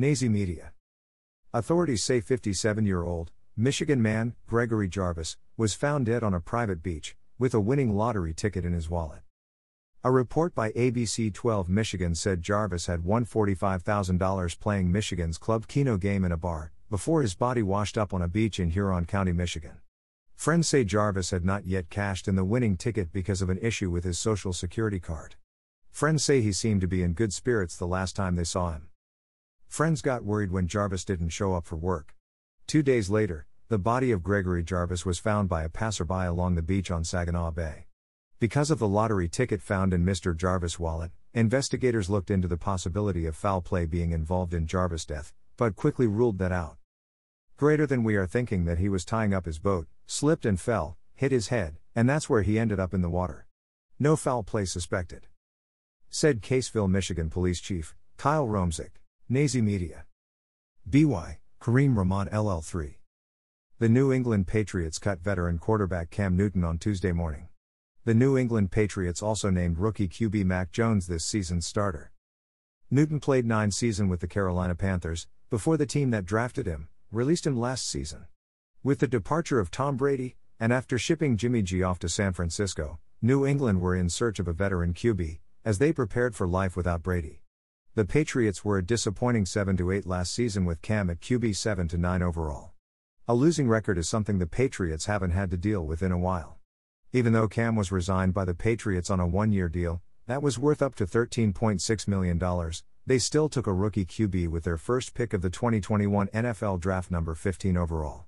Nazi Media. Authorities say 57 year old, Michigan man, Gregory Jarvis, was found dead on a private beach, with a winning lottery ticket in his wallet. A report by ABC 12 Michigan said Jarvis had won $45,000 playing Michigan's Club Keno game in a bar, before his body washed up on a beach in Huron County, Michigan. Friends say Jarvis had not yet cashed in the winning ticket because of an issue with his Social Security card. Friends say he seemed to be in good spirits the last time they saw him. Friends got worried when Jarvis didn't show up for work. Two days later, the body of Gregory Jarvis was found by a passerby along the beach on Saginaw Bay. Because of the lottery ticket found in Mr. Jarvis' wallet, investigators looked into the possibility of foul play being involved in Jarvis' death, but quickly ruled that out. Greater than we are thinking that he was tying up his boat, slipped and fell, hit his head, and that's where he ended up in the water. No foul play suspected. Said Caseville, Michigan Police Chief, Kyle Romzik, Nazi Media. BY, Kareem Rahman LL3. The New England Patriots cut veteran quarterback Cam Newton on Tuesday morning. The New England Patriots also named rookie QB Mac Jones this season's starter. Newton played nine seasons with the Carolina Panthers, before the team that drafted him, released him last season. With the departure of Tom Brady, and after shipping Jimmy G off to San Francisco, New England were in search of a veteran QB, as they prepared for life without Brady. The Patriots were a disappointing 7 8 last season with Cam at QB 7 9 overall. A losing record is something the Patriots haven't had to deal with in a while. Even though Cam was resigned by the Patriots on a one year deal, that was worth up to $13.6 million, they still took a rookie QB with their first pick of the 2021 NFL Draft number 15 overall.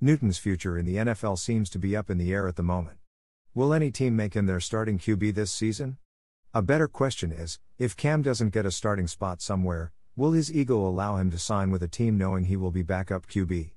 Newton's future in the NFL seems to be up in the air at the moment. Will any team make him their starting QB this season? A better question is if Cam doesn't get a starting spot somewhere, will his ego allow him to sign with a team knowing he will be backup QB?